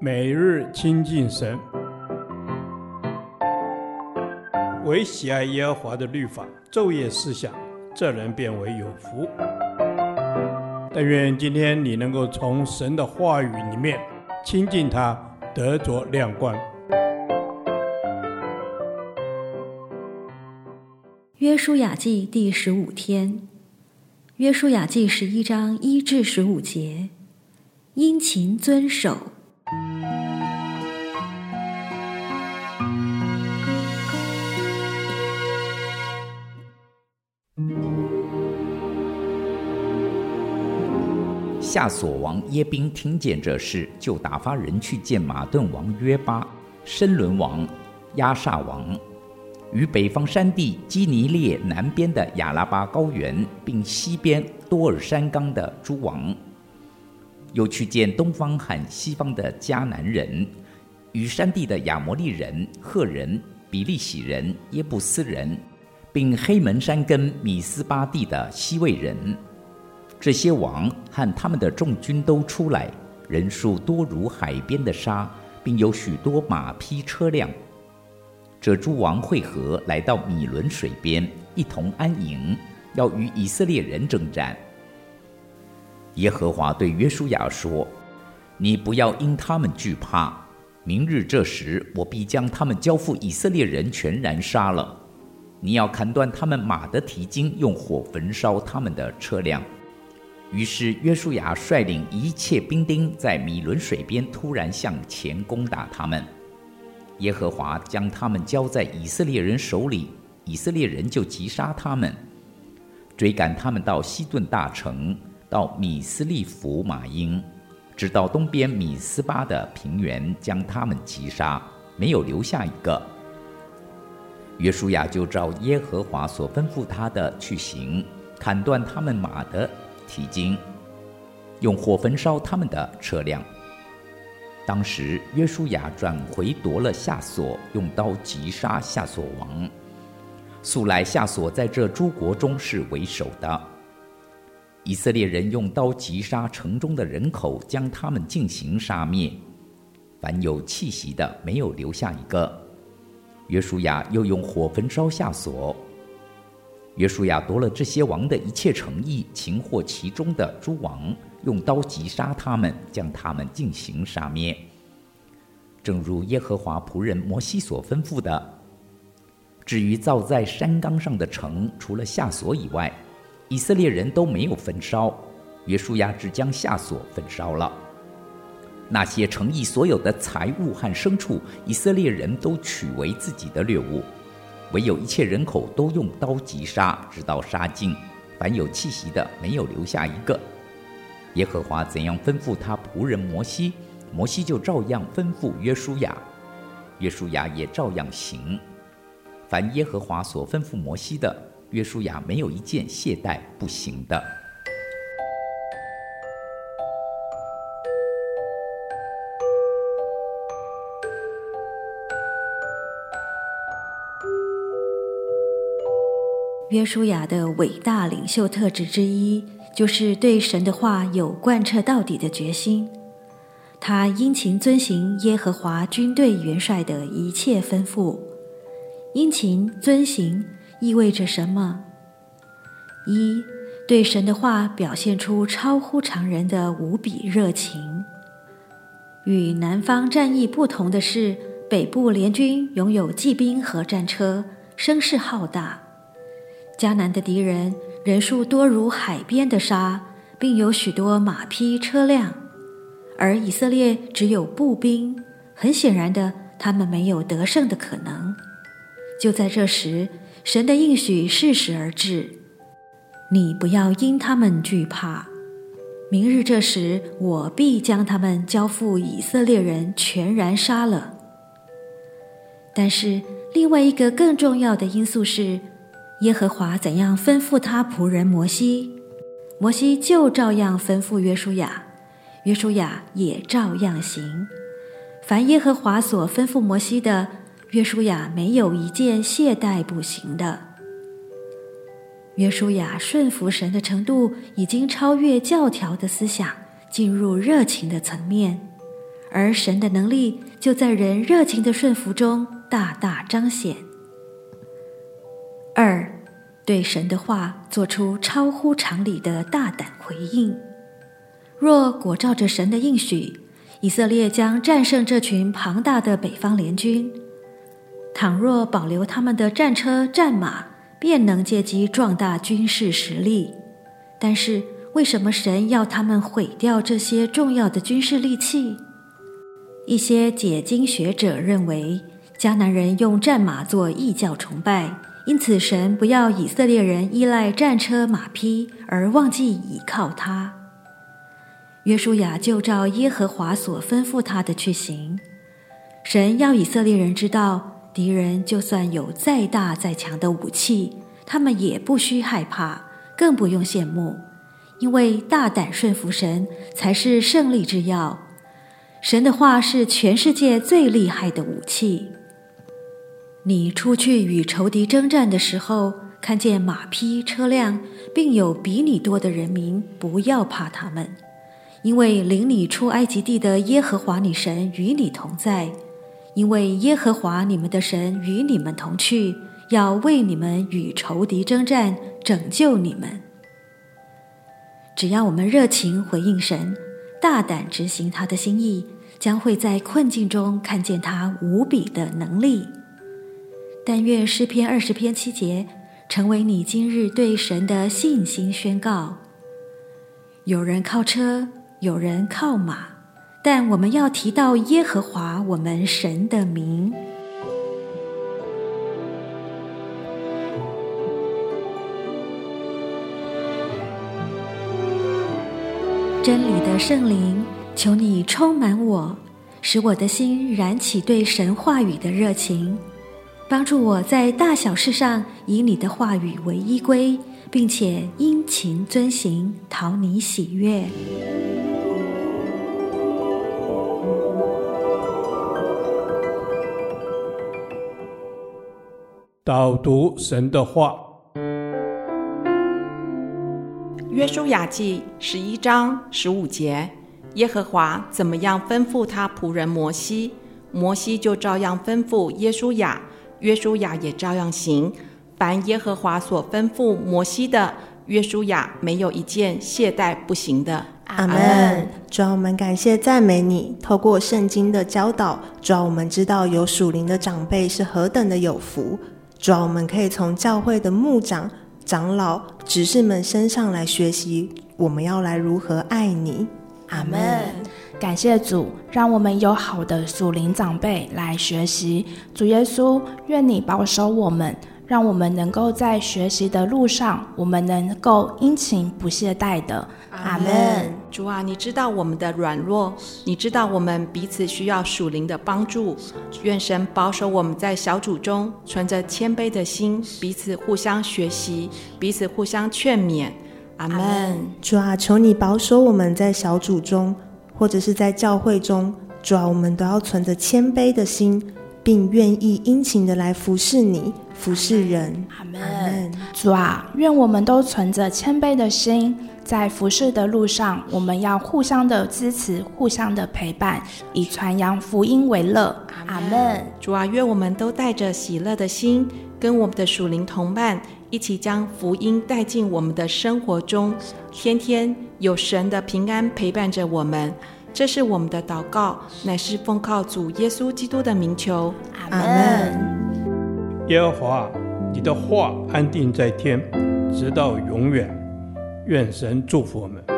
每日亲近神，唯喜爱耶和华的律法，昼夜思想，这人便为有福。但愿今天你能够从神的话语里面亲近他，得着亮光。约书亚记第十五天，约书亚记十一章一至十五节，殷勤遵守。夏索王耶宾听见这事，就打发人去见马顿王约巴、申伦王亚萨王，与北方山地基尼列南边的亚拉巴高原，并西边多尔山冈的诸王，又去见东方和西方的迦南人，与山地的亚摩利人、赫人、比利洗人、耶布斯人，并黑门山根米斯巴地的西魏人。这些王和他们的众军都出来，人数多如海边的沙，并有许多马匹车辆。这诸王会合来到米伦水边，一同安营，要与以色列人征战。耶和华对约书亚说：“你不要因他们惧怕，明日这时，我必将他们交付以色列人全然杀了。你要砍断他们马的蹄筋，用火焚烧他们的车辆。”于是约书亚率领一切兵丁，在米伦水边突然向前攻打他们。耶和华将他们交在以色列人手里，以色列人就击杀他们，追赶他们到西顿大城，到米斯利弗马英，直到东边米斯巴的平原，将他们击杀，没有留下一个。约书亚就照耶和华所吩咐他的去行，砍断他们马的。蹄筋，用火焚烧他们的车辆。当时约书亚转回夺了夏所，用刀击杀夏所王。素来夏所在这诸国中是为首的。以色列人用刀击杀城中的人口，将他们进行杀灭，凡有气息的没有留下一个。约书亚又用火焚烧夏所。约书亚夺了这些王的一切城邑，擒获其中的诸王，用刀击杀他们，将他们进行杀灭。正如耶和华仆人摩西所吩咐的。至于造在山冈上的城，除了夏琐以外，以色列人都没有焚烧。约书亚只将夏琐焚烧了。那些城邑所有的财物和牲畜，以色列人都取为自己的掠物。唯有一切人口都用刀击杀，直到杀尽，凡有气息的没有留下一个。耶和华怎样吩咐他仆人摩西，摩西就照样吩咐约书亚，约书亚也照样行。凡耶和华所吩咐摩西的，约书亚没有一件懈怠不行的。约书亚的伟大领袖特质之一，就是对神的话有贯彻到底的决心。他殷勤遵行耶和华军队元帅的一切吩咐。殷勤遵行意味着什么？一，对神的话表现出超乎常人的无比热情。与南方战役不同的是，北部联军拥有骑兵和战车，声势浩大。迦南的敌人人数多如海边的沙，并有许多马匹车辆，而以色列只有步兵。很显然的，他们没有得胜的可能。就在这时，神的应许适时而至：你不要因他们惧怕。明日这时，我必将他们交付以色列人，全然杀了。但是，另外一个更重要的因素是。耶和华怎样吩咐他仆人摩西，摩西就照样吩咐约书亚，约书亚也照样行。凡耶和华所吩咐摩西的，约书亚没有一件懈怠不行的。约书亚顺服神的程度已经超越教条的思想，进入热情的层面，而神的能力就在人热情的顺服中大大彰显。二，对神的话做出超乎常理的大胆回应。若果照着神的应许，以色列将战胜这群庞大的北方联军；倘若保留他们的战车战马，便能借机壮大军事实力。但是，为什么神要他们毁掉这些重要的军事利器？一些解经学者认为，迦南人用战马做异教崇拜，因此神不要以色列人依赖战车马匹，而忘记倚靠他。约书亚就照耶和华所吩咐他的去行。神要以色列人知道，敌人就算有再大再强的武器，他们也不需害怕，更不用羡慕，因为大胆顺服神才是胜利之要。神的话是全世界最厉害的武器。你出去与仇敌征战的时候，看见马匹、车辆，并有比你多的人民，不要怕他们。因为领你出埃及地的耶和华你神与你同在，因为耶和华你们的神与你们同去，要为你们与仇敌征战，拯救你们。只要我们热情回应神，大胆执行他的心意，将会在困境中看见他无比的能力。但愿诗篇二十篇七节成为你今日对神的信心宣告。有人靠车。有人靠马，但我们要提到耶和华我们神的名。真理的圣灵，求你充满我，使我的心燃起对神话语的热情，帮助我在大小事上以你的话语为依归，并且殷勤遵行，讨你喜悦。导读神的话，约书亚记十一章十五节，耶和华怎么样吩咐他仆人摩西，摩西就照样吩咐耶书亚，约书亚也照样行。凡耶和华所吩咐摩西的，约书亚没有一件懈怠不行的。阿门。主要，我们感谢赞美你，透过圣经的教导，主要，我们知道有属灵的长辈是何等的有福。主要我们可以从教会的牧长、长老、执事们身上来学习，我们要来如何爱你。阿门。感谢主，让我们有好的属灵长辈来学习。主耶稣，愿你保守我们。让我们能够在学习的路上，我们能够殷勤不懈怠的。阿门。主啊，你知道我们的软弱，你知道我们彼此需要属灵的帮助。愿神保守我们在小组中存着谦卑的心，彼此互相学习，彼此互相劝勉。阿门。主啊，求你保守我们在小组中，或者是在教会中，主啊，我们都要存着谦卑的心。并愿意殷勤的来服侍你，服侍人。阿门。主啊，愿我们都存着谦卑的心，在服侍的路上，我们要互相的支持，互相的陪伴，以传扬福音为乐。阿门。主啊，愿我们都带着喜乐的心，跟我们的属灵同伴一起将福音带进我们的生活中，天天有神的平安陪伴着我们。这是我们的祷告，乃是奉靠主耶稣基督的名求。阿门。耶和华，你的话安定在天，直到永远。愿神祝福我们。